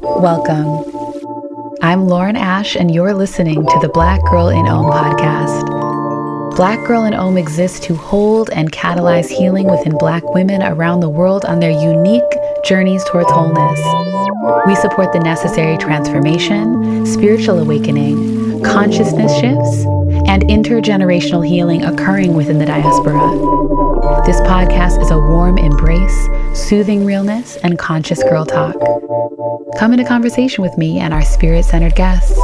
Welcome. I'm Lauren Ash, and you're listening to the Black Girl in Om podcast. Black Girl in Om exists to hold and catalyze healing within Black women around the world on their unique journeys towards wholeness. We support the necessary transformation, spiritual awakening, consciousness shifts, and intergenerational healing occurring within the diaspora. This podcast is a warm embrace, soothing realness, and conscious girl talk. Come into conversation with me and our spirit centered guests.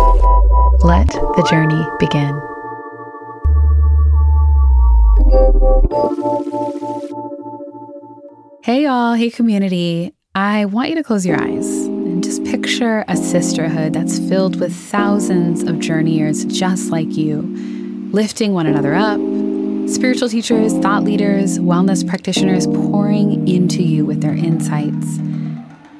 Let the journey begin. Hey, y'all. Hey, community. I want you to close your eyes and just picture a sisterhood that's filled with thousands of journeyers just like you, lifting one another up. Spiritual teachers, thought leaders, wellness practitioners pouring into you with their insights.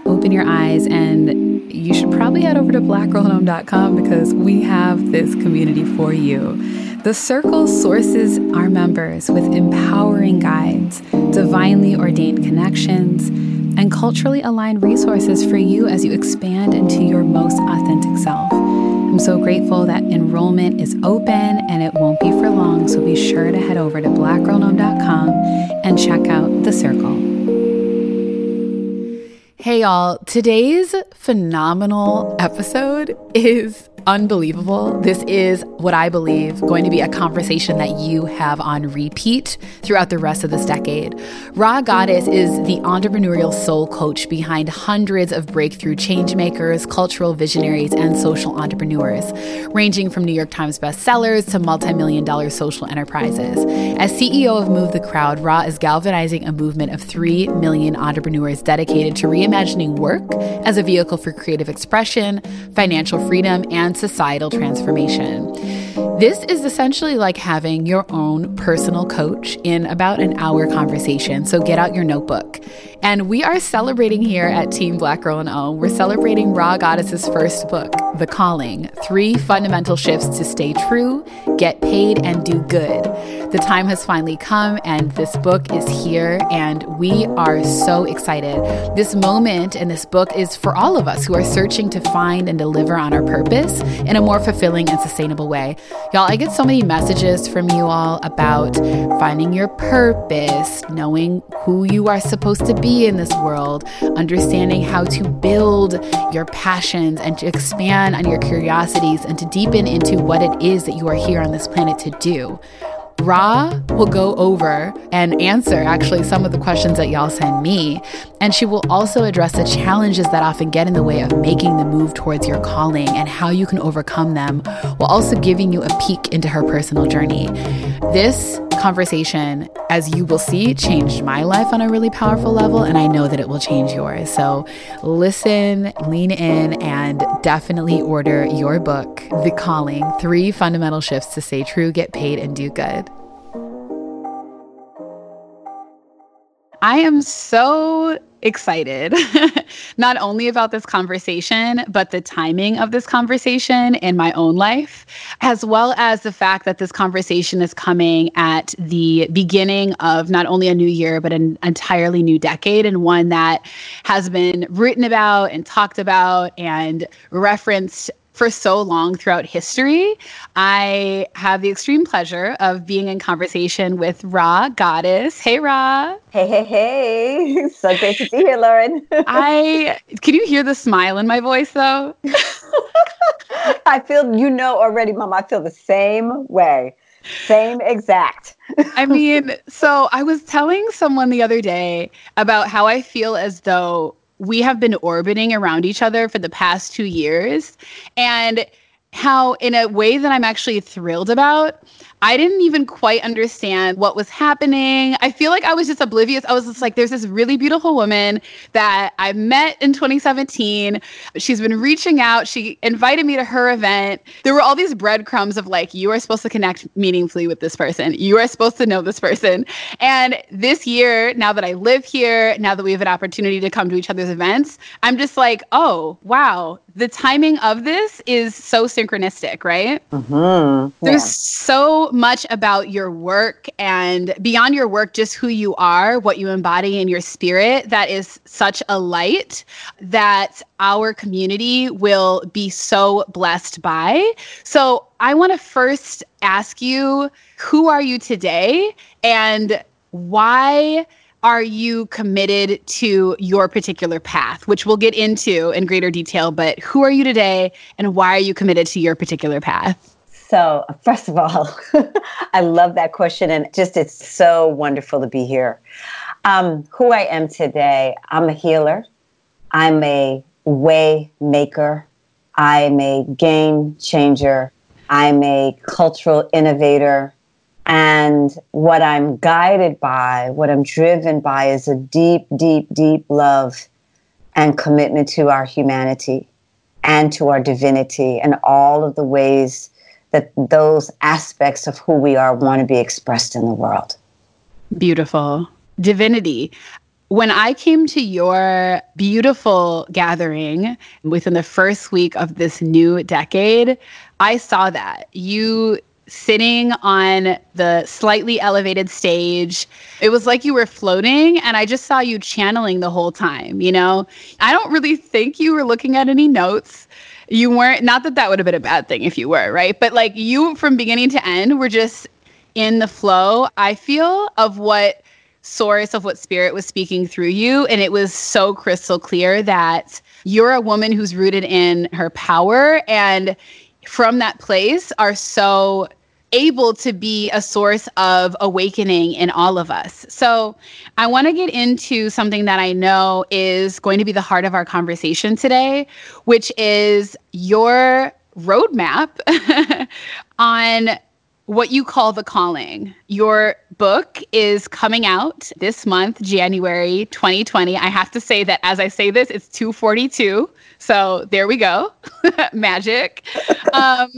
Open your eyes, and you should probably head over to blackgirlinom.com because we have this community for you. The Circle sources our members with empowering guides, divinely ordained connections, and culturally aligned resources for you as you expand into your most authentic self. I'm so grateful that enrollment is open and it won't be for long, so be sure to head over to blackgirlinom.com and check out The Circle. Hey, y'all. Today's phenomenal episode is unbelievable. This is what I believe going to be a conversation that you have on repeat throughout the rest of this decade. Ra Goddess is the entrepreneurial soul coach behind hundreds of breakthrough changemakers, cultural visionaries, and social entrepreneurs, ranging from New York Times bestsellers to multi-million dollar social enterprises. As CEO of Move the Crowd, Ra is galvanizing a movement of 3 million entrepreneurs dedicated to reimagining work as a vehicle for creative expression, financial freedom, and societal transformation. This is essentially like having your own personal coach in about an hour conversation. So get out your notebook. And we are celebrating here at Team Black Girl in Om. We're celebrating Ra Goddess's first book, The Calling Three Fundamental Shifts to Stay True, Get Paid, and Do Good. The time has finally come, and this book is here, and we are so excited. This moment and this book is for all of us who are searching to find and deliver on our purpose in a more fulfilling and sustainable way. Y'all, I get so many messages from you all about finding your purpose, knowing who you are supposed to be in this world, understanding how to build your passions and to expand on your curiosities and to deepen into what it is that you are here on this planet to do. Ra will go over and answer actually some of the questions that y'all send me. And she will also address the challenges that often get in the way of making the move towards your calling and how you can overcome them, while also giving you a peek into her personal journey. This conversation, as you will see, changed my life on a really powerful level, and I know that it will change yours. So listen, lean in, and definitely order your book, The Calling Three Fundamental Shifts to Stay True, Get Paid, and Do Good. I am so excited, not only about this conversation, but the timing of this conversation in my own life, as well as the fact that this conversation is coming at the beginning of not only a new year, but an entirely new decade, and one that has been written about and talked about and referenced for so long throughout history. I have the extreme pleasure of being in conversation with Ra Goddess. Hey, Ra. Hey, hey, hey. So great to be here, Lauren. I can you hear the smile in my voice though? I feel you know already, Mom. I feel the same way. Same exact. I mean, so I was telling someone the other day about how I feel as though we have been orbiting around each other for the past two years. And how in a way that i'm actually thrilled about I didn't even quite understand what was happening. I feel like I was just oblivious. I was just like, there's this really beautiful woman that I met in 2017. She's been reaching out. She invited me to her event. There were all these breadcrumbs of like, you are supposed to connect meaningfully with this person. You are supposed to know this person. And this year, now that I live here, now that we have an opportunity to come to each other's events, I'm just like, oh, wow, the timing of this is so synchronistic, right? Mm-hmm. There's so much about your work and beyond your work, just who you are, what you embody in your spirit that is such a light that our community will be so blessed by. So I want to first ask you who are you today and why are you committed to your particular path, which we'll get into in greater detail. But who are you today and why are you committed to your particular path? So, first of all, I love that question. And just it's so wonderful to be here. Um, who I am today, I'm a healer, I'm a way maker, I'm a game changer, I'm a cultural innovator. And what I'm guided by, what I'm driven by, is a deep, deep, deep love and commitment to our humanity and to our divinity and all of the ways that those aspects of who we are want to be expressed in the world. Beautiful. Divinity. When I came to your beautiful gathering within the first week of this new decade, I saw that. You sitting on the slightly elevated stage. It was like you were floating, and I just saw you channeling the whole time. You know, I don't really think you were looking at any notes. You weren't, not that that would have been a bad thing if you were, right? But like you from beginning to end were just in the flow, I feel, of what source of what spirit was speaking through you. And it was so crystal clear that you're a woman who's rooted in her power and from that place are so able to be a source of awakening in all of us. So, I want to get into something that I know is going to be the heart of our conversation today, which is your roadmap on what you call the calling. Your book is coming out this month, January 2020. I have to say that as I say this, it's 242. So there we go. Magic. Um,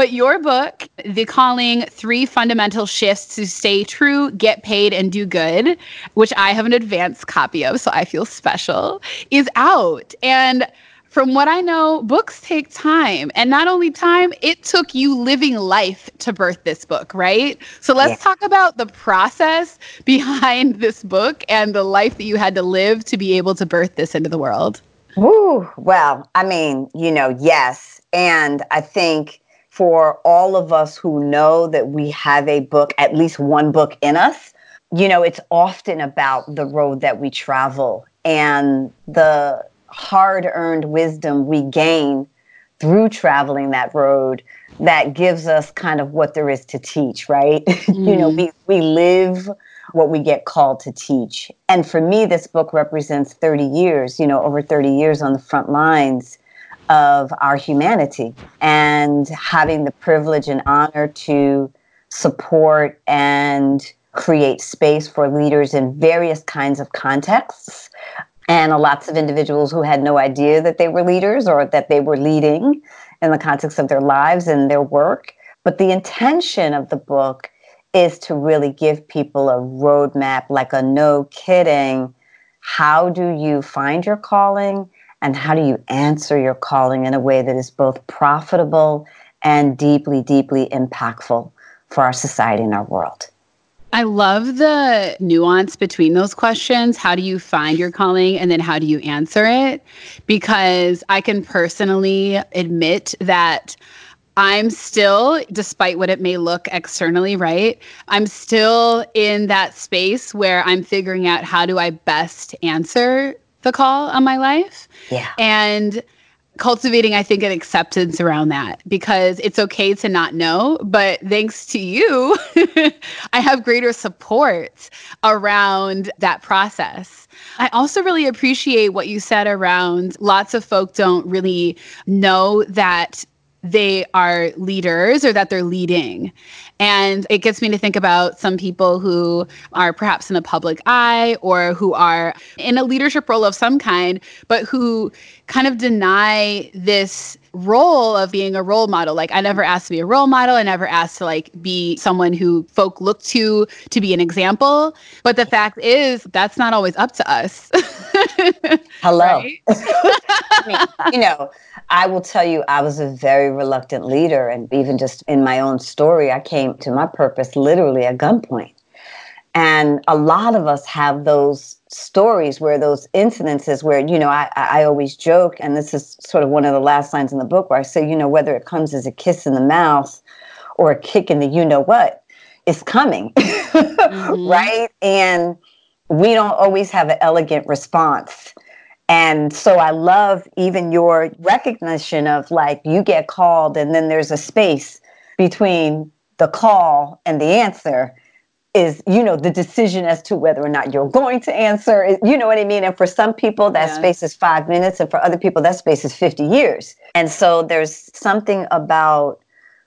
but your book, The Calling Three Fundamental Shifts to Stay True, Get Paid, and Do Good, which I have an advanced copy of, so I feel special, is out. And from what I know, books take time. And not only time, it took you living life to birth this book, right? So let's yeah. talk about the process behind this book and the life that you had to live to be able to birth this into the world. Ooh, well, I mean, you know, yes. And I think for all of us who know that we have a book, at least one book in us, you know, it's often about the road that we travel and the hard earned wisdom we gain through traveling that road that gives us kind of what there is to teach, right? Mm. you know, we, we live what we get called to teach. And for me, this book represents 30 years, you know, over 30 years on the front lines of our humanity and having the privilege and honor to support and create space for leaders in various kinds of contexts and lots of individuals who had no idea that they were leaders or that they were leading in the context of their lives and their work. But the intention of the book is to really give people a roadmap, like a no kidding. How do you find your calling? And how do you answer your calling in a way that is both profitable and deeply, deeply impactful for our society and our world? I love the nuance between those questions. How do you find your calling? And then how do you answer it? Because I can personally admit that I'm still, despite what it may look externally, right? I'm still in that space where I'm figuring out how do I best answer the call on my life. Yeah. And cultivating, I think, an acceptance around that because it's okay to not know. But thanks to you, I have greater support around that process. I also really appreciate what you said around lots of folk don't really know that they are leaders or that they're leading. And it gets me to think about some people who are perhaps in the public eye or who are in a leadership role of some kind, but who kind of deny this role of being a role model. Like I never asked to be a role model. I never asked to like be someone who folk look to to be an example. But the fact is that's not always up to us. Hello. I mean, you know, I will tell you, I was a very reluctant leader. And even just in my own story, I came to my purpose literally at gunpoint. And a lot of us have those stories where those incidences where, you know, I, I always joke, and this is sort of one of the last lines in the book where I say, you know, whether it comes as a kiss in the mouth or a kick in the you know what, it's coming. mm-hmm. right? And we don't always have an elegant response. And so I love even your recognition of like you get called and then there's a space between the call and the answer is you know the decision as to whether or not you're going to answer you know what i mean and for some people that yeah. space is five minutes and for other people that space is 50 years and so there's something about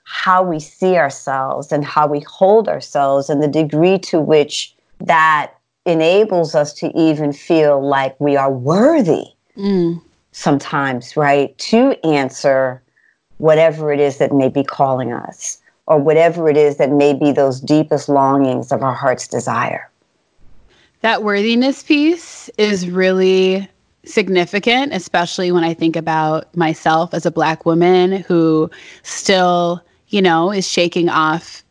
how we see ourselves and how we hold ourselves and the degree to which that enables us to even feel like we are worthy mm. sometimes, right? To answer whatever it is that may be calling us or whatever it is that may be those deepest longings of our heart's desire. That worthiness piece is really significant, especially when I think about myself as a Black woman who still you know, is shaking off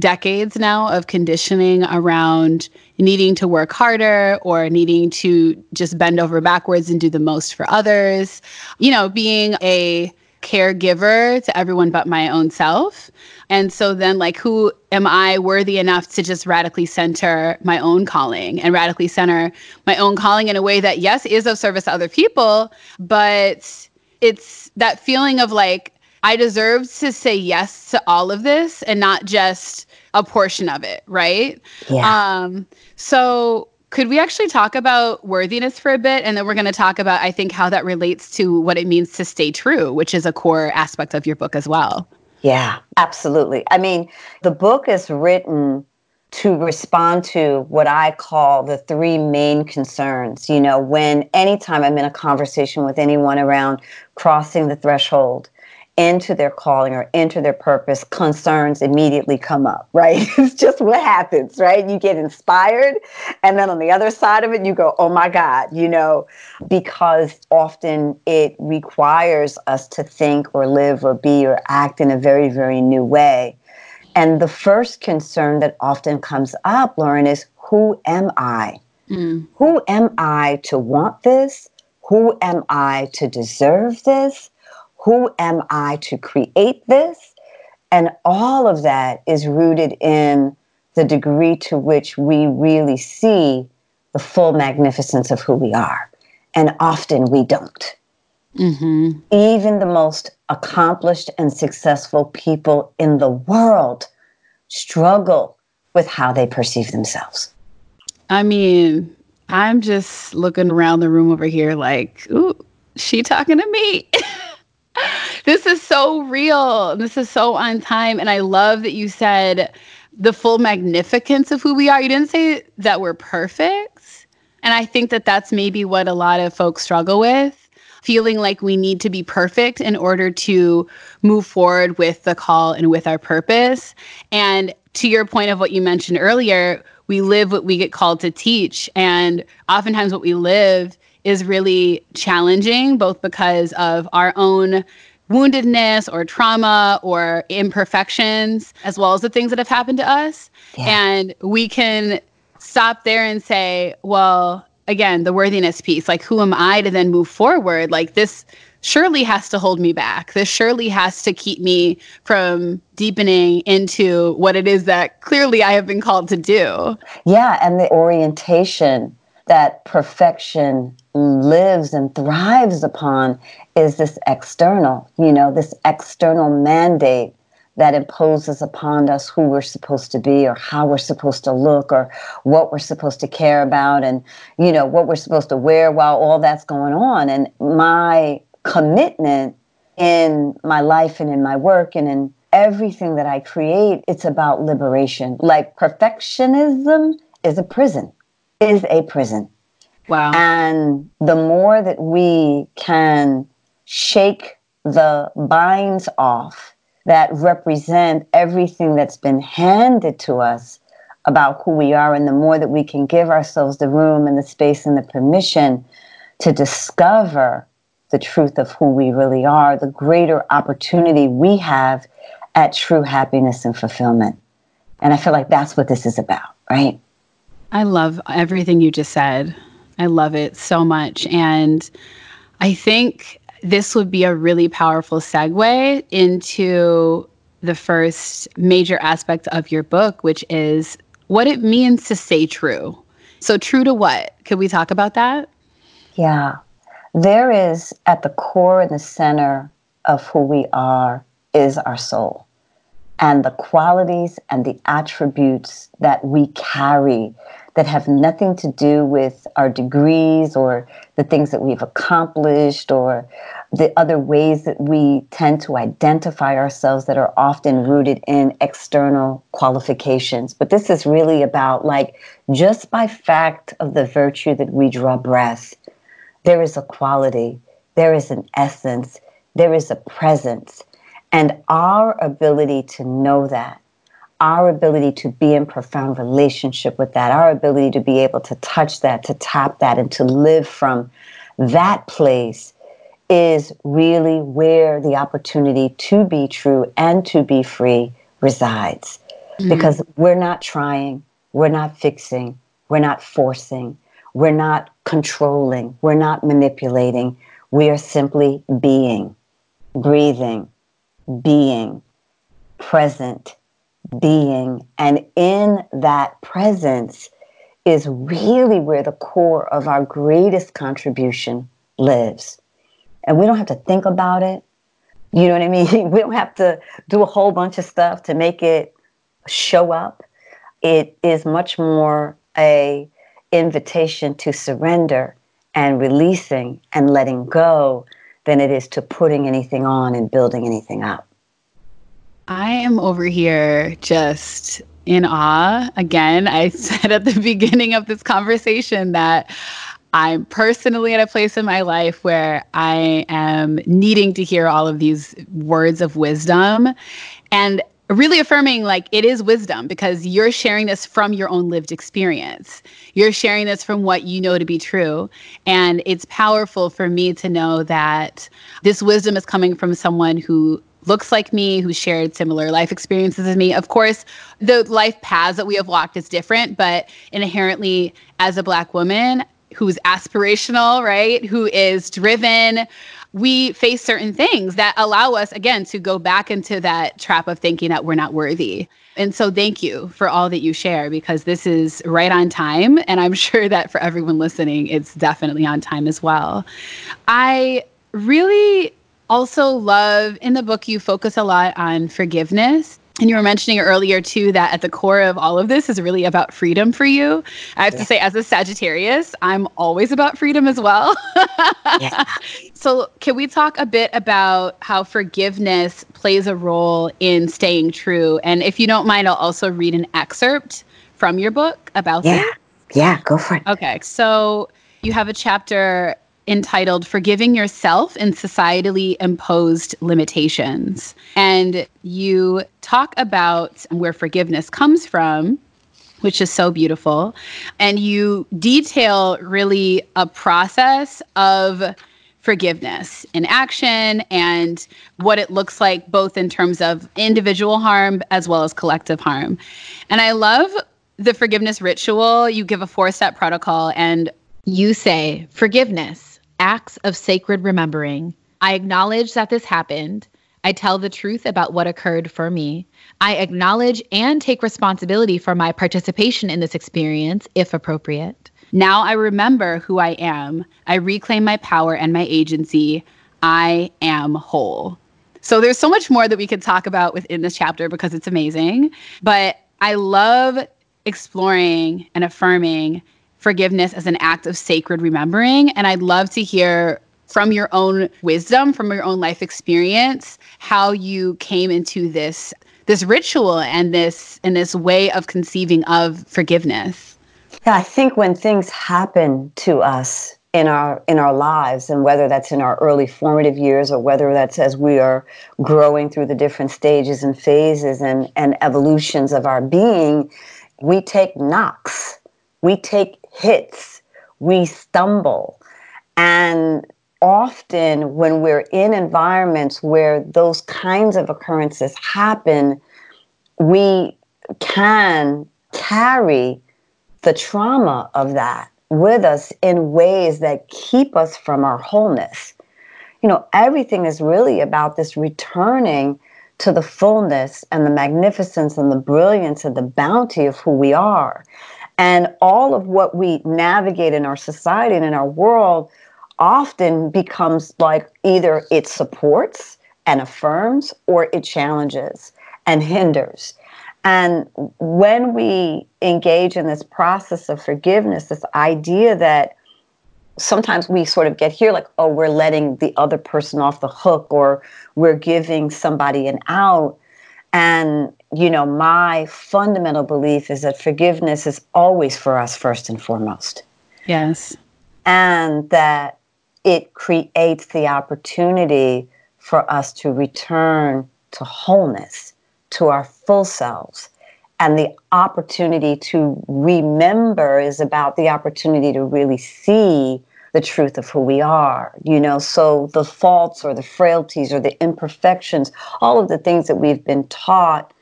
decades now of conditioning around needing to work harder or needing to just bend over backwards and do the most for others. You know, being a caregiver to everyone but my own self. And so then, like, who am I worthy enough to just radically center my own calling and radically center my own calling in a way that, yes, is of service to other people, but it's that feeling of like, I deserve to say yes to all of this and not just a portion of it, right? Yeah. Um, so could we actually talk about worthiness for a bit? And then we're going to talk about, I think, how that relates to what it means to stay true, which is a core aspect of your book as well. Yeah, absolutely. I mean, the book is written to respond to what I call the three main concerns. You know, when anytime I'm in a conversation with anyone around crossing the threshold, into their calling or into their purpose, concerns immediately come up, right? it's just what happens, right? You get inspired. And then on the other side of it, you go, oh my God, you know, because often it requires us to think or live or be or act in a very, very new way. And the first concern that often comes up, Lauren, is who am I? Mm. Who am I to want this? Who am I to deserve this? Who am I to create this? And all of that is rooted in the degree to which we really see the full magnificence of who we are. And often we don't. Mm-hmm. Even the most accomplished and successful people in the world struggle with how they perceive themselves. I mean, I'm just looking around the room over here like, ooh, she talking to me. this is so real. This is so on time. And I love that you said the full magnificence of who we are. You didn't say that we're perfect. And I think that that's maybe what a lot of folks struggle with feeling like we need to be perfect in order to move forward with the call and with our purpose. And to your point of what you mentioned earlier, we live what we get called to teach. And oftentimes, what we live is really challenging, both because of our own woundedness or trauma or imperfections, as well as the things that have happened to us. Yeah. And we can stop there and say, well, again, the worthiness piece, like, who am I to then move forward? Like, this surely has to hold me back. This surely has to keep me from deepening into what it is that clearly I have been called to do. Yeah. And the orientation that perfection lives and thrives upon is this external, you know, this external mandate that imposes upon us who we're supposed to be or how we're supposed to look or what we're supposed to care about and you know what we're supposed to wear while all that's going on. And my commitment in my life and in my work and in everything that I create it's about liberation. Like perfectionism is a prison is a prison. Wow. And the more that we can shake the binds off that represent everything that's been handed to us about who we are, and the more that we can give ourselves the room and the space and the permission to discover the truth of who we really are, the greater opportunity we have at true happiness and fulfillment. And I feel like that's what this is about, right? I love everything you just said. I love it so much. And I think this would be a really powerful segue into the first major aspect of your book, which is what it means to say true. So, true to what? Could we talk about that? Yeah. There is at the core and the center of who we are is our soul and the qualities and the attributes that we carry that have nothing to do with our degrees or the things that we've accomplished or the other ways that we tend to identify ourselves that are often rooted in external qualifications. But this is really about like just by fact of the virtue that we draw breath, there is a quality, there is an essence, there is a presence. And our ability to know that our ability to be in profound relationship with that, our ability to be able to touch that, to tap that, and to live from that place is really where the opportunity to be true and to be free resides. Mm-hmm. Because we're not trying, we're not fixing, we're not forcing, we're not controlling, we're not manipulating. We are simply being, breathing, being, present, being. And in that presence is really where the core of our greatest contribution lives. And we don't have to think about it. You know what I mean? We don't have to do a whole bunch of stuff to make it show up. It is much more a invitation to surrender and releasing and letting go than it is to putting anything on and building anything up. I am over here just in awe. Again, I said at the beginning of this conversation that I'm personally at a place in my life where I am needing to hear all of these words of wisdom and really affirming like it is wisdom because you're sharing this from your own lived experience. You're sharing this from what you know to be true. And it's powerful for me to know that this wisdom is coming from someone who looks like me, who shared similar life experiences as me. Of course, the life paths that we have walked is different, but inherently, as a Black woman who's aspirational, right, who is driven, we face certain things that allow us, again, to go back into that trap of thinking that we're not worthy. And so, thank you for all that you share because this is right on time. And I'm sure that for everyone listening, it's definitely on time as well. I really also love in the book you focus a lot on forgiveness and you were mentioning earlier too that at the core of all of this is really about freedom for you. I have yeah. to say, as a Sagittarius, I'm always about freedom as well. yeah. So, can we talk a bit about how forgiveness plays a role in staying true? And if you don't mind, I'll also read an excerpt from your book about that. yeah. that. Yeah, go for it. Okay. So, you have a chapter entitled Forgiving Yourself in Societally Imposed Limitations. And you talk about where forgiveness comes from, which is so beautiful. And you detail really a process of forgiveness in action and what it looks like both in terms of individual harm as well as collective harm. And I love the forgiveness ritual. You give a four step protocol and you say, forgiveness acts of sacred remembering. I acknowledge that this happened. I tell the truth about what occurred for me. I acknowledge and take responsibility for my participation in this experience, if appropriate. Now I remember who I am. I reclaim my power and my agency. I am whole. So there's so much more that we could talk about within this chapter because it's amazing. But I love exploring and affirming forgiveness as an act of sacred remembering. And I'd love to hear from your own wisdom, from your own life experience, how you came into this this ritual and this and this way of conceiving of forgiveness. Yeah, I think when things happen to us in our in our lives and whether that's in our early formative years or whether that's as we are growing through the different stages and phases and, and evolutions of our being, we take knocks. We take hits, we stumble. And often when we're in environments where those kinds of occurrences happen, we can carry the trauma of that with us in ways that keep us from our wholeness. You know, everything is really about this returning to the fullness and the magnificence and the brilliance and the bounty of who we are. And all of what we navigate in our society and in our world often becomes like either it supports and affirms or it challenges and hinders. And when we engage in this process of forgiveness, this idea that sometimes we sort of get here like, oh, we're letting the other person off the hook or we're giving somebody an out. And, you know, my fundamental belief is that forgiveness is always for us first and foremost. Yes. And that it creates the opportunity for us to return to wholeness, to our full selves. And the opportunity to remember is about the opportunity to really see the truth of who we are. You know, so the faults or the frailties or the imperfections, all of the things that we've been taught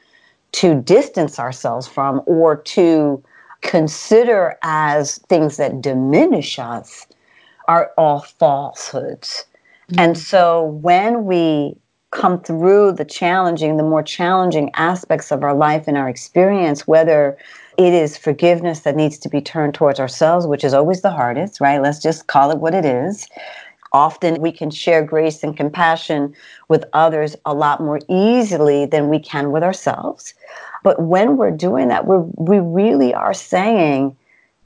to distance ourselves from or to consider as things that diminish us are all falsehoods. Mm-hmm. And so when we come through the challenging, the more challenging aspects of our life and our experience, whether it is forgiveness that needs to be turned towards ourselves, which is always the hardest, right? Let's just call it what it is. Often we can share grace and compassion with others a lot more easily than we can with ourselves. But when we're doing that, we we really are saying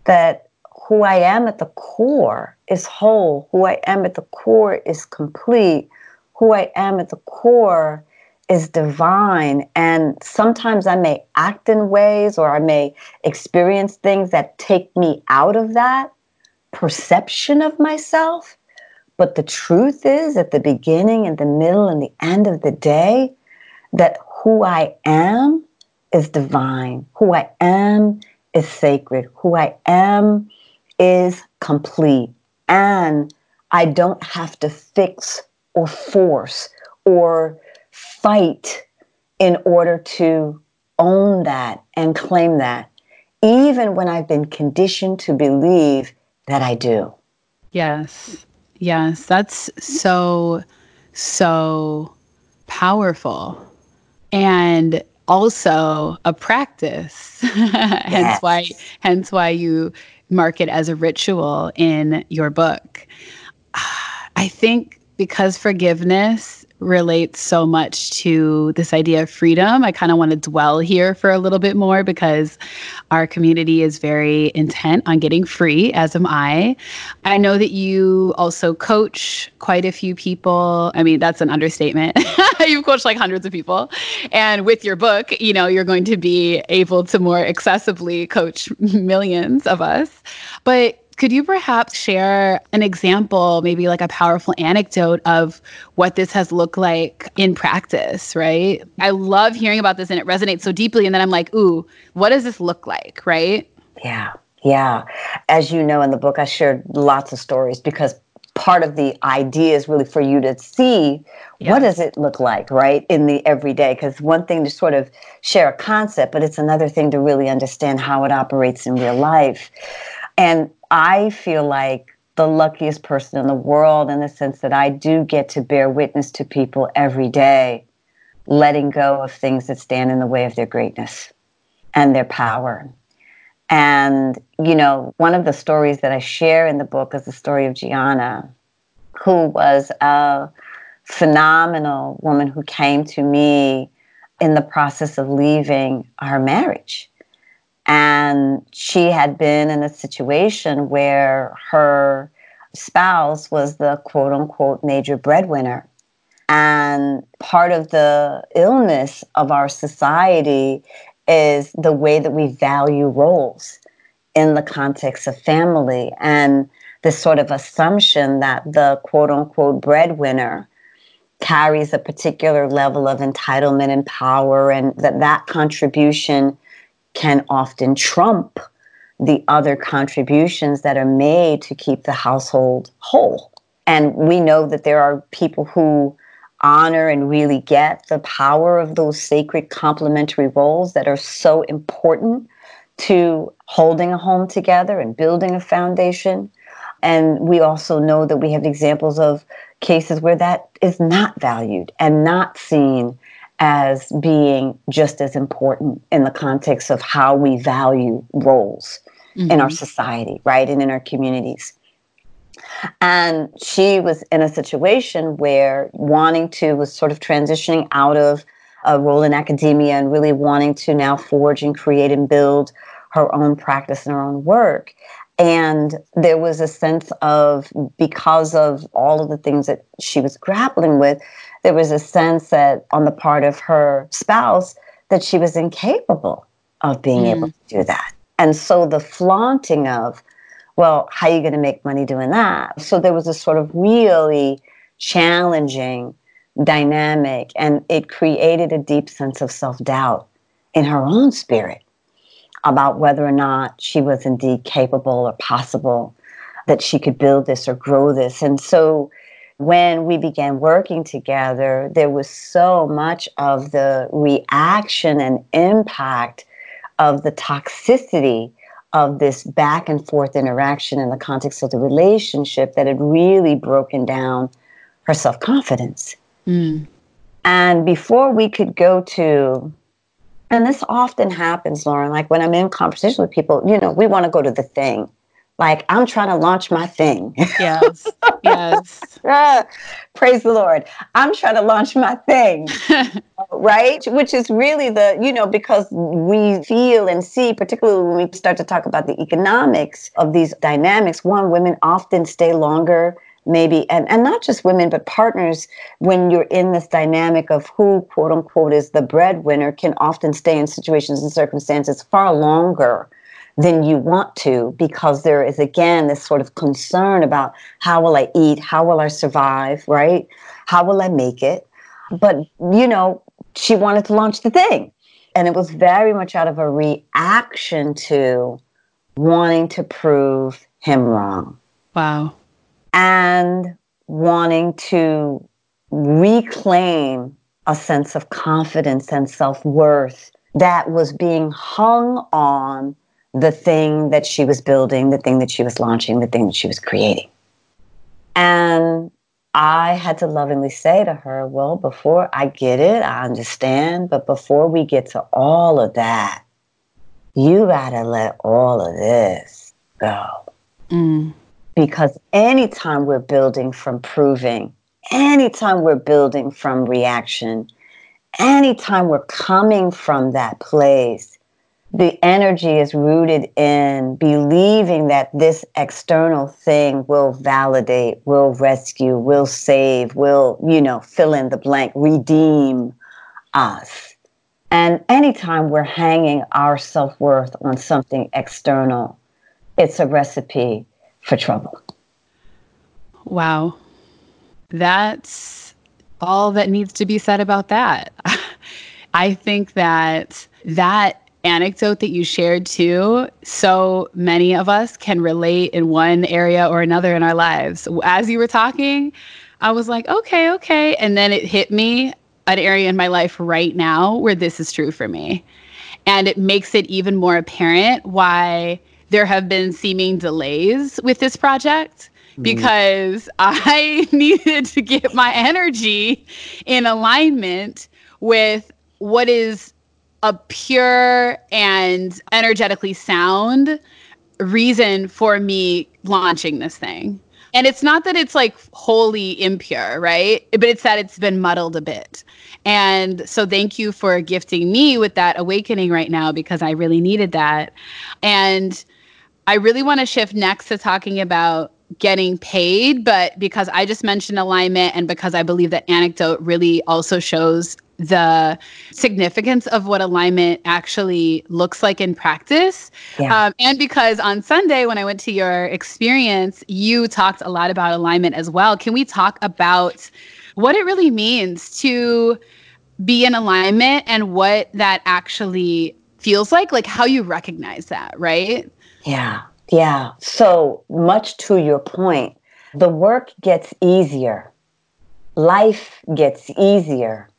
that who I am at the core is whole. Who I am at the core is complete. Who I am at the core is divine. And sometimes I may act in ways or I may experience things that take me out of that perception of myself. But the truth is, at the beginning and the middle and the end of the day, that who I am is divine. Who I am is sacred. Who I am is complete. And I don't have to fix or force or fight in order to own that and claim that, even when I've been conditioned to believe that I do. Yes. Yes. That's so, so powerful. And also a practice. hence why hence why you mark it as a ritual in your book. I think because forgiveness relates so much to this idea of freedom. I kind of want to dwell here for a little bit more because our community is very intent on getting free, as am I. I know that you also coach quite a few people. I mean, that's an understatement. You've coached like hundreds of people. And with your book, you know, you're going to be able to more accessibly coach millions of us. But could you perhaps share an example, maybe like a powerful anecdote of what this has looked like in practice, right? I love hearing about this and it resonates so deeply. And then I'm like, ooh, what does this look like, right? Yeah. Yeah. As you know in the book, I shared lots of stories because part of the idea is really for you to see yeah. what does it look like right in the everyday because one thing to sort of share a concept but it's another thing to really understand how it operates in real life and I feel like the luckiest person in the world in the sense that I do get to bear witness to people every day letting go of things that stand in the way of their greatness and their power. And, you know, one of the stories that I share in the book is the story of Gianna, who was a phenomenal woman who came to me in the process of leaving her marriage. And she had been in a situation where her spouse was the quote unquote major breadwinner. And part of the illness of our society is the way that we value roles in the context of family and this sort of assumption that the quote unquote breadwinner carries a particular level of entitlement and power and that that contribution can often trump the other contributions that are made to keep the household whole. And we know that there are people who honor and really get the power of those sacred complementary roles that are so important to holding a home together and building a foundation. And we also know that we have examples of cases where that is not valued and not seen as being just as important in the context of how we value roles mm-hmm. in our mm-hmm. society, right? And in our communities. And she was in a situation where wanting to was sort of transitioning out of a role in academia and really wanting to now forge and create and build her own practice and her own work. And there was a sense of, because of all of the things that she was grappling with, there was a sense that on the part of her spouse that she was incapable of being mm. able to do that. And so the flaunting of, well, how are you going to make money doing that? So there was a sort of really challenging dynamic, and it created a deep sense of self doubt in her own spirit about whether or not she was indeed capable or possible that she could build this or grow this. And so when we began working together, there was so much of the reaction and impact of the toxicity of this back and forth interaction in the context of the relationship that had really broken down her self confidence. Mm. And before we could go to and this often happens, Lauren. Like when I'm in conversation with people, you know, we want to go to the thing. Like I'm trying to launch my thing. Yes. Yes. Praise the Lord. I'm trying to launch my thing. right? Which is really the, you know, because we feel and see, particularly when we start to talk about the economics of these dynamics, one, women often stay longer maybe and, and not just women but partners when you're in this dynamic of who quote unquote is the breadwinner can often stay in situations and circumstances far longer than you want to because there is again this sort of concern about how will i eat how will i survive right? How will i make it? But you know she wanted to launch the thing and it was very much out of a reaction to wanting to prove him wrong. Wow and wanting to reclaim a sense of confidence and self worth that was being hung on the thing that she was building, the thing that she was launching, the thing that she was creating. And I had to lovingly say to her, Well, before I get it, I understand, but before we get to all of that, you got to let all of this go. Mm. Because anytime we're building from proving, anytime we're building from reaction, anytime we're coming from that place, the energy is rooted in believing that this external thing will validate, will rescue, will save, will, you know, fill in the blank, redeem us. And anytime we're hanging our self worth on something external, it's a recipe for trouble. Wow. That's all that needs to be said about that. I think that that anecdote that you shared too, so many of us can relate in one area or another in our lives. As you were talking, I was like, okay, okay. And then it hit me an area in my life right now where this is true for me. And it makes it even more apparent why there have been seeming delays with this project mm-hmm. because I needed to get my energy in alignment with what is a pure and energetically sound reason for me launching this thing. And it's not that it's like wholly impure, right? But it's that it's been muddled a bit. And so thank you for gifting me with that awakening right now because I really needed that. And I really want to shift next to talking about getting paid, but because I just mentioned alignment and because I believe that anecdote really also shows the significance of what alignment actually looks like in practice. Yeah. Um, and because on Sunday, when I went to your experience, you talked a lot about alignment as well. Can we talk about what it really means to be in alignment and what that actually feels like, like how you recognize that, right? Yeah. Yeah. So much to your point, the work gets easier. Life gets easier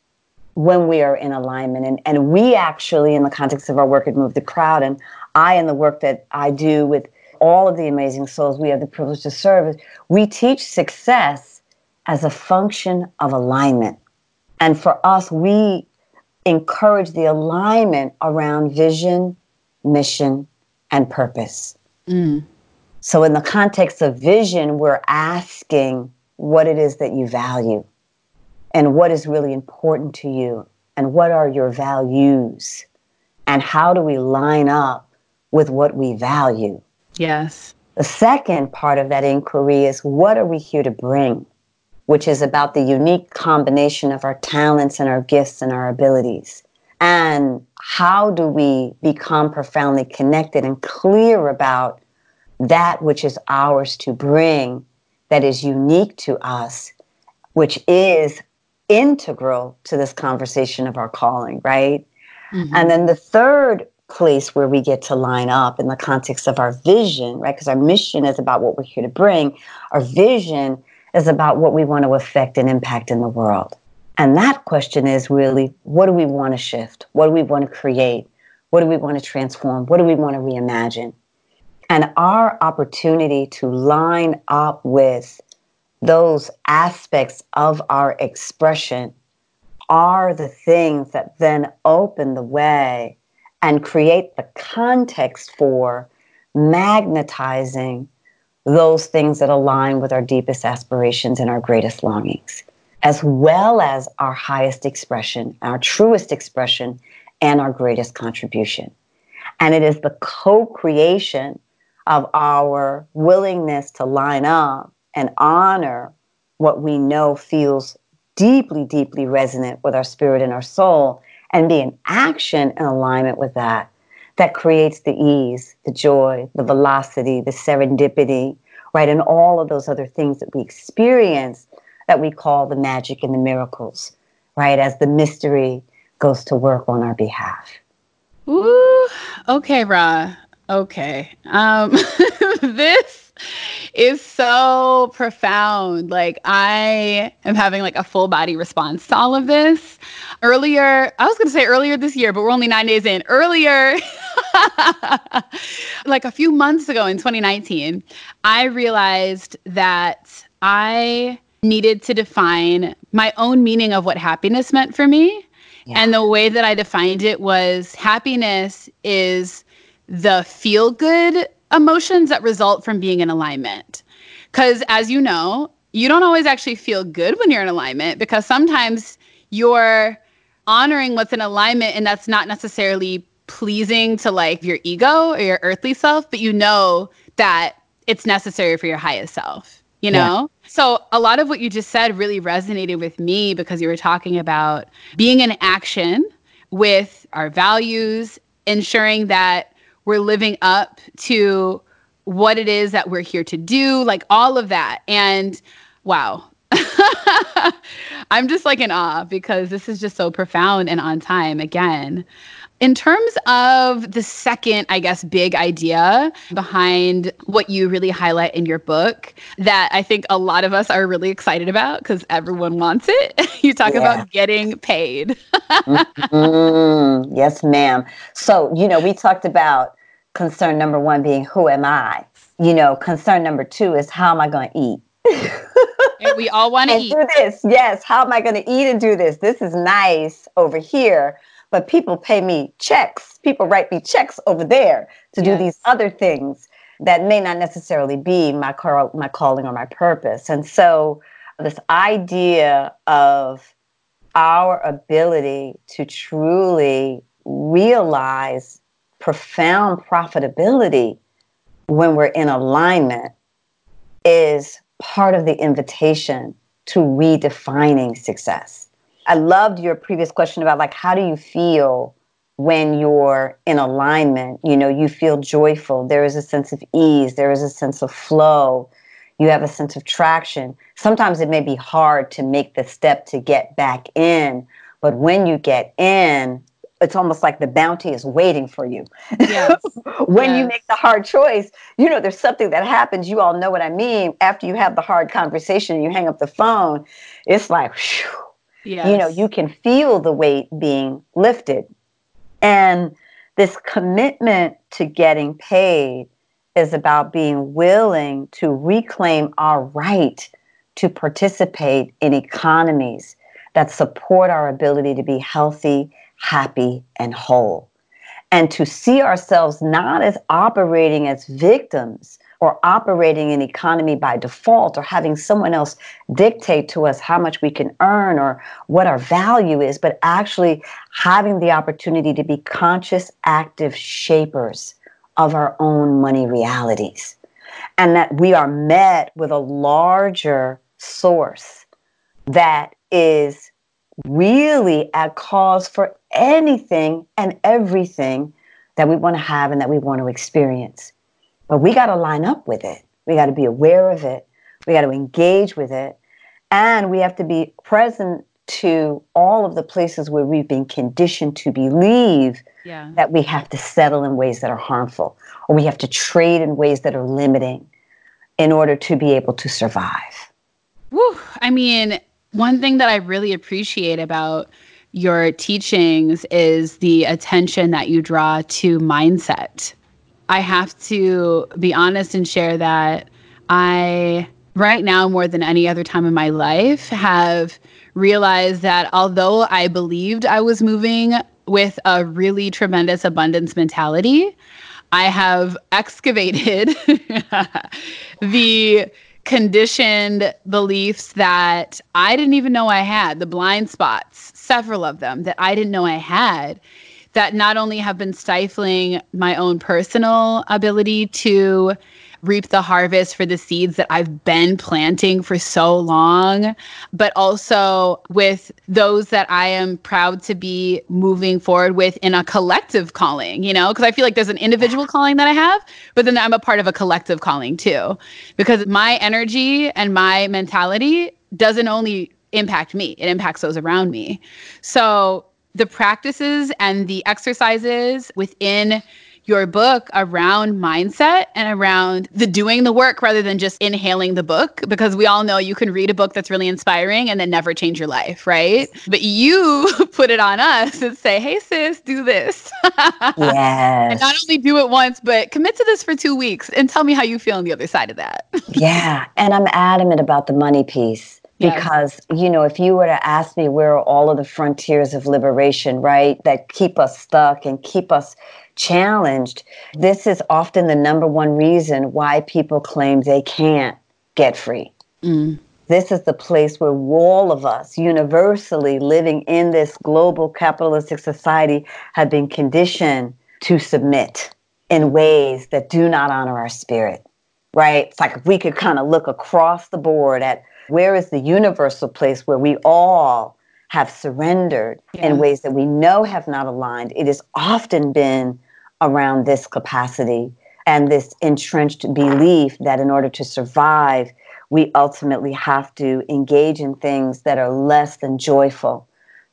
when we are in alignment. And, and we actually, in the context of our work at Move the Crowd, and I, in the work that I do with all of the amazing souls we have the privilege to serve, we teach success as a function of alignment. And for us, we encourage the alignment around vision, mission, and purpose. Mm. So, in the context of vision, we're asking what it is that you value and what is really important to you and what are your values and how do we line up with what we value. Yes. The second part of that inquiry is what are we here to bring, which is about the unique combination of our talents and our gifts and our abilities. And how do we become profoundly connected and clear about that which is ours to bring that is unique to us, which is integral to this conversation of our calling, right? Mm-hmm. And then the third place where we get to line up in the context of our vision, right? Because our mission is about what we're here to bring, our vision is about what we want to affect and impact in the world. And that question is really what do we want to shift? What do we want to create? What do we want to transform? What do we want to reimagine? And our opportunity to line up with those aspects of our expression are the things that then open the way and create the context for magnetizing those things that align with our deepest aspirations and our greatest longings, as well as our highest expression, our truest expression, and our greatest contribution. And it is the co creation of our willingness to line up and honor what we know feels deeply, deeply resonant with our spirit and our soul and be in action in alignment with that, that creates the ease, the joy, the velocity, the serendipity, right? And all of those other things that we experience that we call the magic and the miracles, right? As the mystery goes to work on our behalf. Ooh, okay, Ra. Okay. Um, this is so profound. Like I am having like a full body response to all of this. Earlier, I was going to say earlier this year, but we're only 9 days in. Earlier like a few months ago in 2019, I realized that I needed to define my own meaning of what happiness meant for me. Yeah. And the way that I defined it was happiness is the feel good emotions that result from being in alignment. Because as you know, you don't always actually feel good when you're in alignment because sometimes you're honoring what's in alignment and that's not necessarily pleasing to like your ego or your earthly self, but you know that it's necessary for your highest self, you know? So a lot of what you just said really resonated with me because you were talking about being in action with our values, ensuring that we're living up to what it is that we're here to do, like all of that. And wow. I'm just like in awe because this is just so profound and on time again. In terms of the second, I guess, big idea behind what you really highlight in your book that I think a lot of us are really excited about because everyone wants it, you talk yeah. about getting paid. mm-hmm. Yes, ma'am. So, you know, we talked about concern number one being who am I? You know, concern number two is how am I going to eat? and we all want to eat. Do this. Yes. How am I going to eat and do this? This is nice over here, but people pay me checks. People write me checks over there to yes. do these other things that may not necessarily be my car, my calling or my purpose. And so this idea of our ability to truly realize profound profitability when we're in alignment is part of the invitation to redefining success. I loved your previous question about like how do you feel when you're in alignment, you know, you feel joyful, there is a sense of ease, there is a sense of flow, you have a sense of traction. Sometimes it may be hard to make the step to get back in, but when you get in, it's almost like the bounty is waiting for you. Yes. when yes. you make the hard choice, you know, there's something that happens. You all know what I mean. After you have the hard conversation, you hang up the phone, it's like, yes. you know, you can feel the weight being lifted. And this commitment to getting paid is about being willing to reclaim our right to participate in economies that support our ability to be healthy, happy, and whole. And to see ourselves not as operating as victims or operating an economy by default or having someone else dictate to us how much we can earn or what our value is, but actually having the opportunity to be conscious, active shapers of our own money realities. And that we are met with a larger source that is really at cause for anything and everything that we want to have and that we want to experience. But we got to line up with it. We got to be aware of it. We got to engage with it. And we have to be present to all of the places where we've been conditioned to believe yeah. that we have to settle in ways that are harmful or we have to trade in ways that are limiting in order to be able to survive. Woo. I mean, one thing that I really appreciate about your teachings is the attention that you draw to mindset. I have to be honest and share that I, right now, more than any other time in my life, have realized that although I believed I was moving with a really tremendous abundance mentality, I have excavated the conditioned beliefs that I didn't even know I had, the blind spots, several of them that I didn't know I had, that not only have been stifling my own personal ability to reap the harvest for the seeds that I've been planting for so long, but also with those that I am proud to be moving forward with in a collective calling, you know, because I feel like there's an individual calling that I have, but then I'm a part of a collective calling too, because my energy and my mentality doesn't only impact me, it impacts those around me. So the practices and the exercises within your book around mindset and around the doing the work rather than just inhaling the book because we all know you can read a book that's really inspiring and then never change your life, right? But you put it on us and say, "Hey sis, do this." yes. and not only do it once, but commit to this for 2 weeks and tell me how you feel on the other side of that. yeah, and I'm adamant about the money piece because yes. you know if you were to ask me where are all of the frontiers of liberation right that keep us stuck and keep us challenged, this is often the number one reason why people claim they can't get free. Mm. This is the place where all of us, universally living in this global capitalistic society, have been conditioned to submit in ways that do not honor our spirit. Right? It's like if we could kind of look across the board at where is the universal place where we all have surrendered yeah. in ways that we know have not aligned. It has often been around this capacity and this entrenched belief that in order to survive, we ultimately have to engage in things that are less than joyful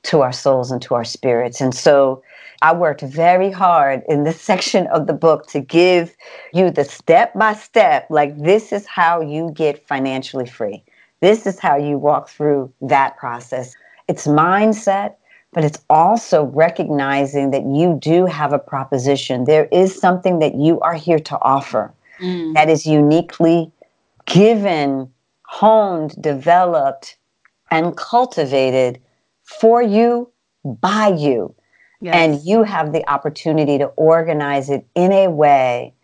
to our souls and to our spirits. And so I worked very hard in this section of the book to give you the step by step like, this is how you get financially free. This is how you walk through that process. It's mindset, but it's also recognizing that you do have a proposition. There is something that you are here to offer mm. that is uniquely given, honed, developed, and cultivated for you by you. Yes. And you have the opportunity to organize it in a way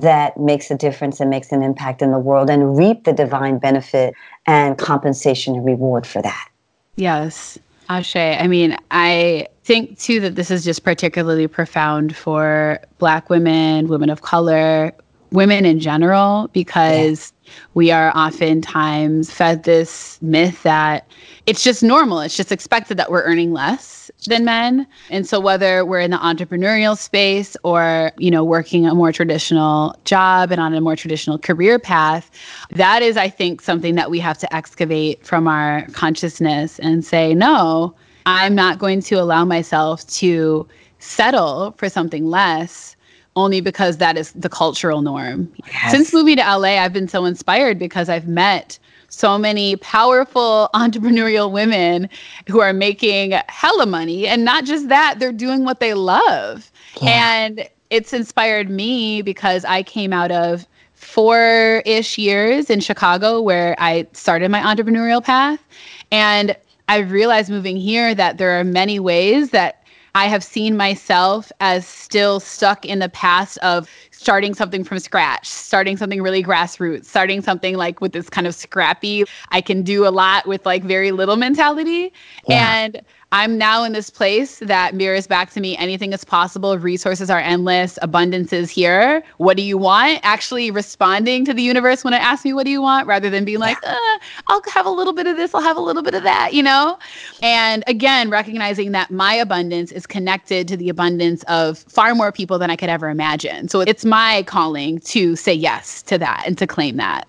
that makes a difference and makes an impact in the world and reap the divine benefit and compensation and reward for that. Yes. Ashe. I mean, I think too that this is just particularly profound for Black women, women of color, women in general, because. We are oftentimes fed this myth that it's just normal, it's just expected that we're earning less than men. And so whether we're in the entrepreneurial space or, you know, working a more traditional job and on a more traditional career path, that is I think something that we have to excavate from our consciousness and say, no, I'm not going to allow myself to settle for something less only because that is the cultural norm. Yes. Since moving to LA, I've been so inspired because I've met so many powerful entrepreneurial women who are making hella money. And not just that, they're doing what they love. Yeah. And it's inspired me because I came out of four ish years in Chicago where I started my entrepreneurial path. And I realized moving here that there are many ways that I have seen myself as still stuck in the past of starting something from scratch, starting something really grassroots, starting something like with this kind of scrappy, I can do a lot with like very little mentality. Yeah. And I'm now in this place that mirrors back to me anything is possible. Resources are endless. Abundance is here. What do you want? Actually, responding to the universe when it asks me, What do you want? rather than being like, uh, I'll have a little bit of this, I'll have a little bit of that, you know? And again, recognizing that my abundance is connected to the abundance of far more people than I could ever imagine. So it's my calling to say yes to that and to claim that.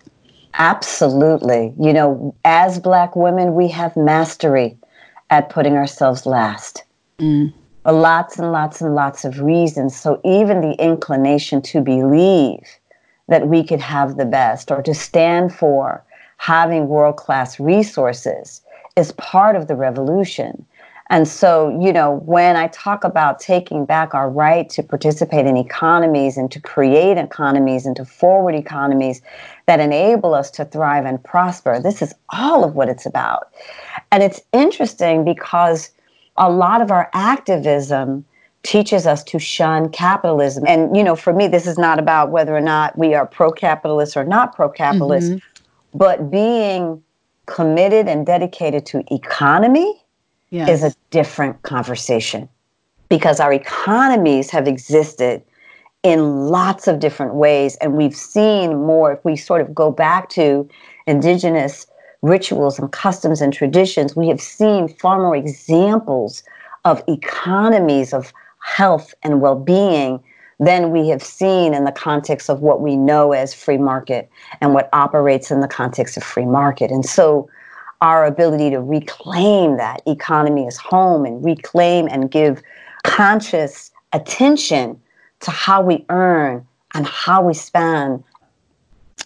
Absolutely. You know, as Black women, we have mastery at putting ourselves last. Mm. Lots and lots and lots of reasons. So even the inclination to believe that we could have the best or to stand for having world class resources is part of the revolution. And so, you know, when I talk about taking back our right to participate in economies and to create economies and to forward economies that enable us to thrive and prosper, this is all of what it's about. And it's interesting because a lot of our activism teaches us to shun capitalism. And, you know, for me, this is not about whether or not we are pro capitalist or not pro capitalist, mm-hmm. but being committed and dedicated to economy yes. is a different conversation because our economies have existed in lots of different ways. And we've seen more, if we sort of go back to indigenous rituals and customs and traditions, we have seen far more examples of economies of health and well being than we have seen in the context of what we know as free market and what operates in the context of free market. And so, our ability to reclaim that economy as home and reclaim and give conscious attention to how we earn and how we spend.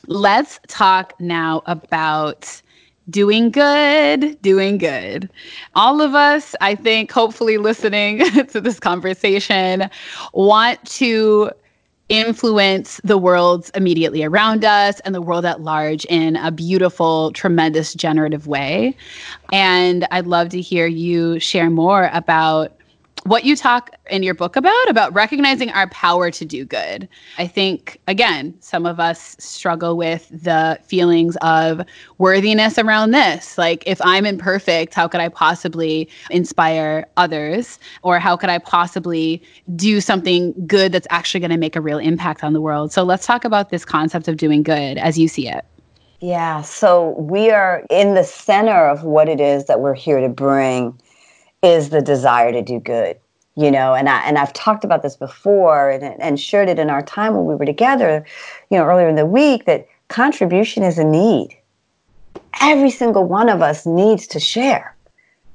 Let's talk now about doing good, doing good. All of us, I think, hopefully listening to this conversation, want to influence the world immediately around us and the world at large in a beautiful, tremendous, generative way. And I'd love to hear you share more about what you talk in your book about about recognizing our power to do good. I think again some of us struggle with the feelings of worthiness around this. Like if i'm imperfect how could i possibly inspire others? Or how could i possibly do something good that's actually going to make a real impact on the world? So let's talk about this concept of doing good as you see it. Yeah so we are in the center of what it is that we're here to bring is the desire to do good you know? And i and i've talked about this before and, and shared it in our time when we were together you know earlier in the week that contribution is a need. Every single one of us needs to share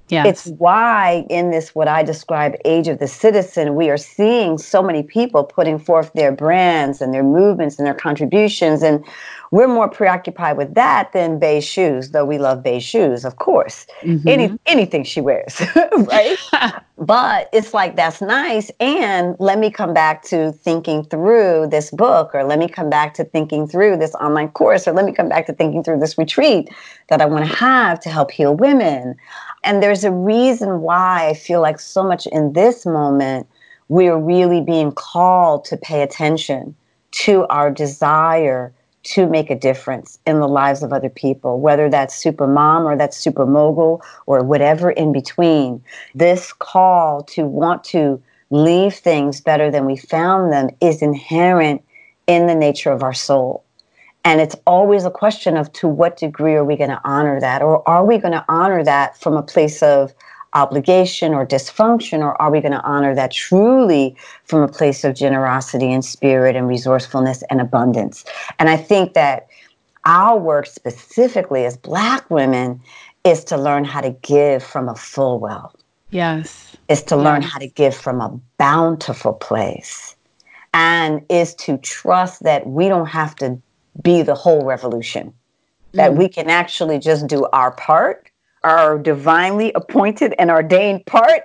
yeah it's why in this what i describe age of the citizen we are seeing so many people putting forth their brands and their movements and their contributions and we're more preoccupied with that than beige shoes, though we love beige shoes, of course. Mm-hmm. Any anything she wears, right? but it's like that's nice. And let me come back to thinking through this book, or let me come back to thinking through this online course, or let me come back to thinking through this retreat that I want to have to help heal women. And there's a reason why I feel like so much in this moment we're really being called to pay attention to our desire to make a difference in the lives of other people, whether that's super mom or that's super mogul or whatever in between. This call to want to leave things better than we found them is inherent in the nature of our soul. And it's always a question of to what degree are we going to honor that? Or are we going to honor that from a place of obligation or dysfunction, or are we going to honor that truly from a place of generosity and spirit and resourcefulness and abundance? And I think that our work specifically as Black women is to learn how to give from a full well. Yes. Is to learn how to give from a bountiful place and is to trust that we don't have to be the whole revolution, that mm. we can actually just do our part, our divinely appointed and ordained part.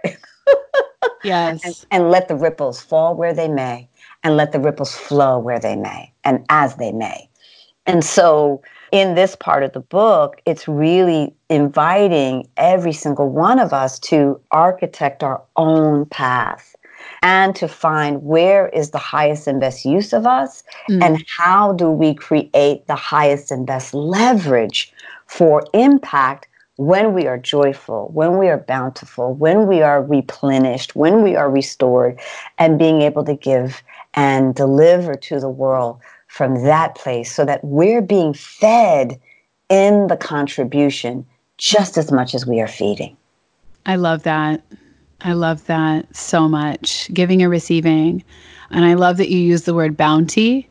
yes. And, and let the ripples fall where they may and let the ripples flow where they may and as they may. And so, in this part of the book, it's really inviting every single one of us to architect our own path and to find where is the highest and best use of us mm. and how do we create the highest and best leverage for impact when we are joyful, when we are bountiful, when we are replenished, when we are restored, and being able to give and deliver to the world from that place so that we're being fed in the contribution just as much as we are feeding. I love that. I love that so much. Giving and receiving. And I love that you use the word bounty.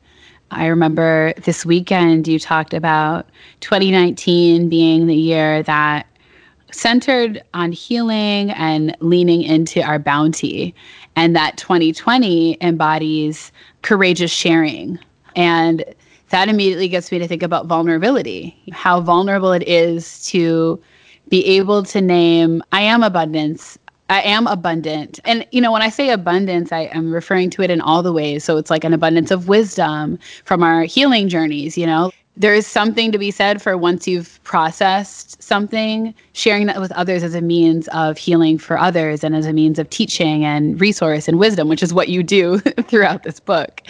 I remember this weekend you talked about 2019 being the year that centered on healing and leaning into our bounty, and that 2020 embodies courageous sharing and that immediately gets me to think about vulnerability, how vulnerable it is to be able to name, I am abundance. I am abundant. And, you know, when I say abundance, I am referring to it in all the ways. So it's like an abundance of wisdom from our healing journeys, you know, there is something to be said for once you've processed something, sharing that with others as a means of healing for others and as a means of teaching and resource and wisdom, which is what you do throughout this book.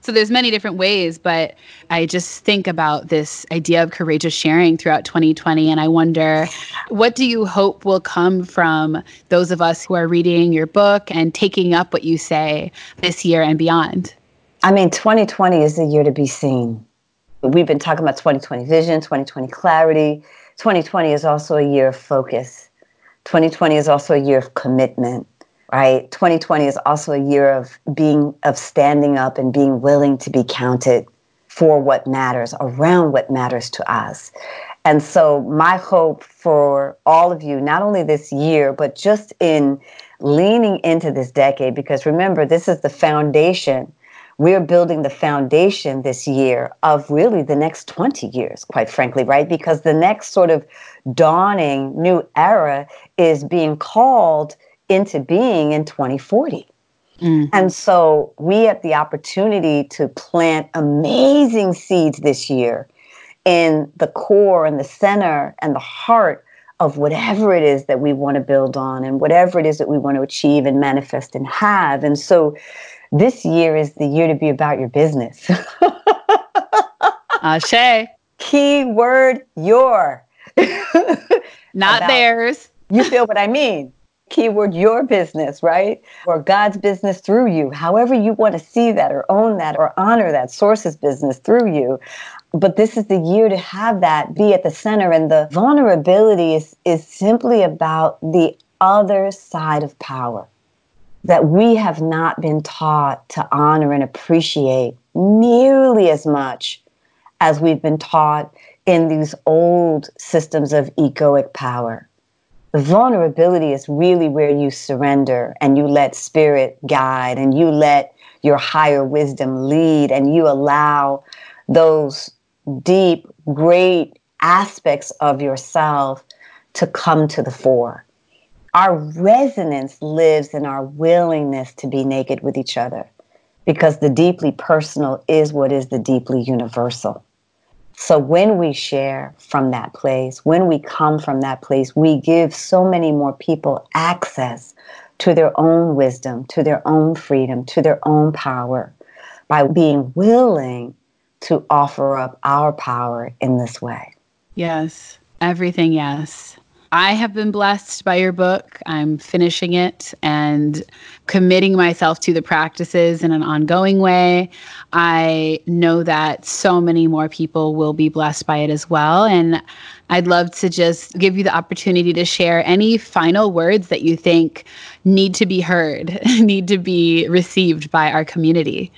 So there's many different ways, but I just think about this idea of courageous sharing throughout 2020 and I wonder what do you hope will come from those of us who are reading your book and taking up what you say this year and beyond? I mean, 2020 is the year to be seen We've been talking about 2020 vision, 2020 clarity. 2020 is also a year of focus. 2020 is also a year of commitment, right? 2020 is also a year of being, of standing up and being willing to be counted for what matters, around what matters to us. And so, my hope for all of you, not only this year, but just in leaning into this decade, because remember, this is the foundation we're building the foundation this year of really the next 20 years, quite frankly, right? Because the next sort of dawning new era is being called into being in 2040. Mm-hmm. And so we have the opportunity to plant amazing seeds this year in the core and the center and the heart of whatever it is that we want to build on and whatever it is that we want to achieve and manifest and have. And so this year is the year to be about your business. Ashe. Key word your. Not about, theirs. You feel what I mean? Keyword your business, right? Or God's business through you. However you want to see that or own that or honor that source's business through you. But this is the year to have that be at the center. And the vulnerability is, is simply about the other side of power that we have not been taught to honor and appreciate nearly as much as we've been taught in these old systems of egoic power. The vulnerability is really where you surrender and you let spirit guide and you let your higher wisdom lead and you allow those deep, great aspects of yourself to come to the fore our resonance lives in our willingness to be naked with each other because the deeply personal is what is the deeply universal. So when we share from that place, when we come from that place, we give so many more people access to their own wisdom, to their own freedom, to their own power by being willing to offer up our power in this way. Yes, everything, yes. I have been blessed by your book. I'm finishing it and committing myself to the practices in an ongoing way. I know that so many more people will be blessed by it as well. And I'd love to just give you the opportunity to share any final words that you think need to be heard, need to be received by our community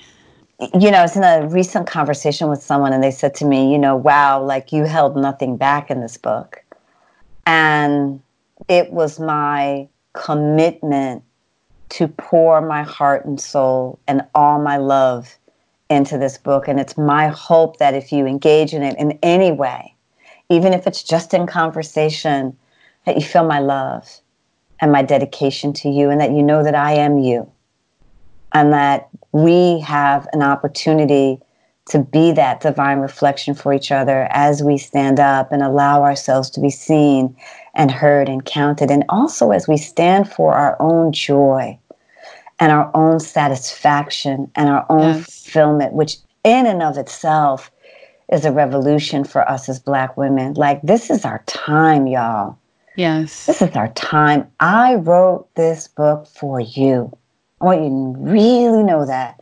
you know, I was in a recent conversation with someone and they said to me, you know, wow, like you held nothing back in this book. And it was my commitment to pour my heart and soul and all my love into this book. And it's my hope that if you engage in it in any way, even if it's just in conversation, that you feel my love and my dedication to you, and that you know that I am you, and that we have an opportunity to be that divine reflection for each other as we stand up and allow ourselves to be seen and heard and counted. And also as we stand for our own joy and our own satisfaction and our own yes. fulfillment, which in and of itself is a revolution for us as Black women. Like, this is our time, y'all. Yes. This is our time. I wrote this book for you. I want you to really know that.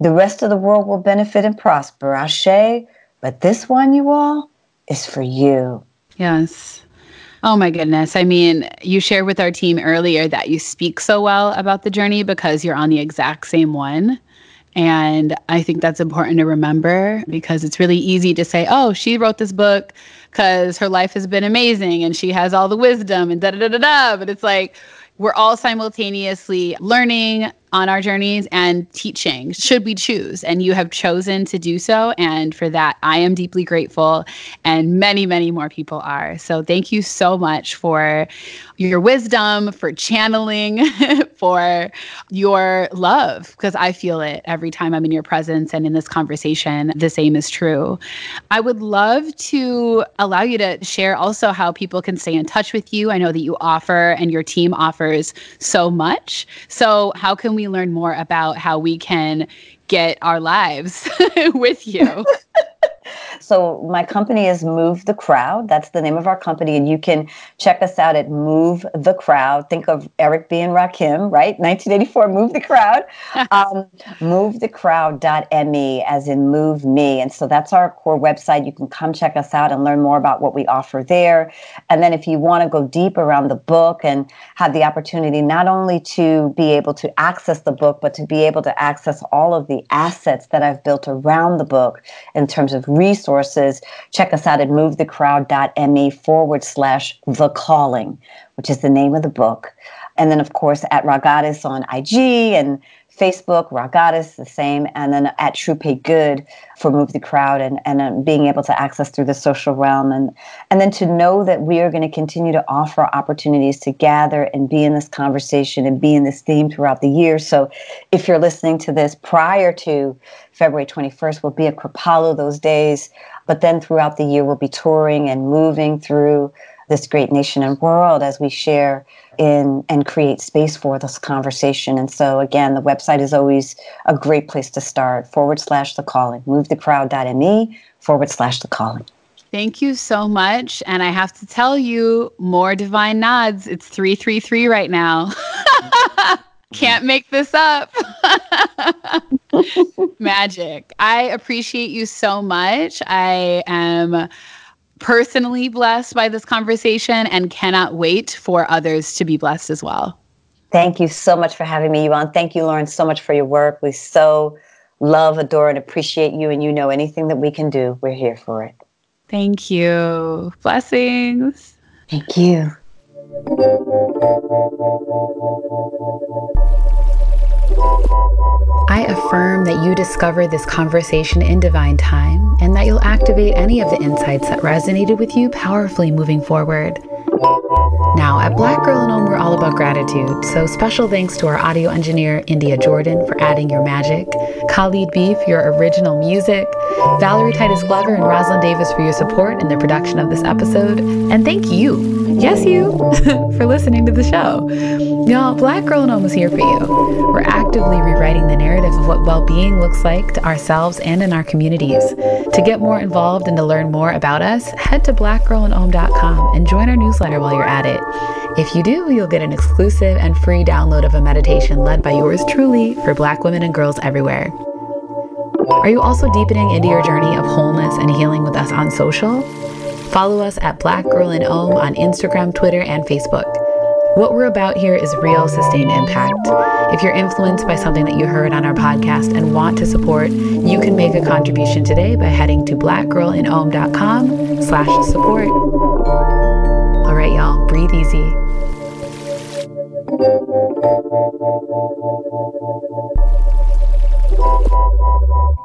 The rest of the world will benefit and prosper. Ashe. But this one, you all, is for you. Yes. Oh my goodness. I mean, you shared with our team earlier that you speak so well about the journey because you're on the exact same one. And I think that's important to remember because it's really easy to say, oh, she wrote this book because her life has been amazing and she has all the wisdom and da da da da da. But it's like, we're all simultaneously learning on our journeys and teaching should we choose. And you have chosen to do so. And for that i am deeply grateful. And many many more people are. So thank you so much for your wisdom for channeling for your love. Because i feel it every time i'm in your presence and in this conversation the same is true. I would love to allow you to share also how people can stay in touch with you. I know that you offer and your team offers so much. So how can we learn more about how we can get our lives with you. So my company is Move the Crowd. That's the name of our company, and you can check us out at Move the Crowd. Think of Eric B and Rakim, right? 1984, Move the Crowd. um, movethecrowd.me, as in Move Me, and so that's our core website. You can come check us out and learn more about what we offer there. And then if you want to go deep around the book and have the opportunity not only to be able to access the book, but to be able to access all of the assets that I've built around the book in terms of resources, check us out at movethecrowd.me forward slash the calling, which is the name of the book. And then, of course, at Ra Goddess on IG and Facebook, Ra Goddess, the same, and then at True Pay Good for Move the Crowd and, and uh, being able to access through the social realm. And, and then to know that we are going to continue to offer opportunities to gather and be in this conversation and be in this theme throughout the year. So if you're listening to this prior to February 21st, we'll be at Kripalu those days. But then throughout the year, we'll be touring and moving through this great nation and world as we share in and create space for this conversation. And so, again, the website is always a great place to start forward slash the calling, movethecrowd.me forward slash the calling. Thank you so much. And I have to tell you, more divine nods. It's 333 right now. Can't make this up. Magic. I appreciate you so much. I am personally blessed by this conversation and cannot wait for others to be blessed as well. Thank you so much for having me, Yvonne. Thank you, Lauren, so much for your work. We so love, adore, and appreciate you. And you know anything that we can do, we're here for it. Thank you. Blessings. Thank you. I affirm that you discover this conversation in divine time and that you'll activate any of the insights that resonated with you powerfully moving forward. Now, at Black Girl in Om, we're all about gratitude, so special thanks to our audio engineer, India Jordan, for adding your magic, Khalid B for your original music, Valerie Titus Glover and Rosalind Davis for your support in the production of this episode, and thank you. Yes, you, for listening to the show. Y'all, Black Girl in Om is here for you. We're actively rewriting the narrative of what well being looks like to ourselves and in our communities. To get more involved and to learn more about us, head to blackgirlinom.com and join our newsletter while you're at it. If you do, you'll get an exclusive and free download of a meditation led by yours truly for Black women and girls everywhere. Are you also deepening into your journey of wholeness and healing with us on social? Follow us at Black Girl in Om on Instagram, Twitter, and Facebook. What we're about here is real sustained impact. If you're influenced by something that you heard on our podcast and want to support, you can make a contribution today by heading to blackgirlinom.com slash support. All right, y'all, breathe easy. Thank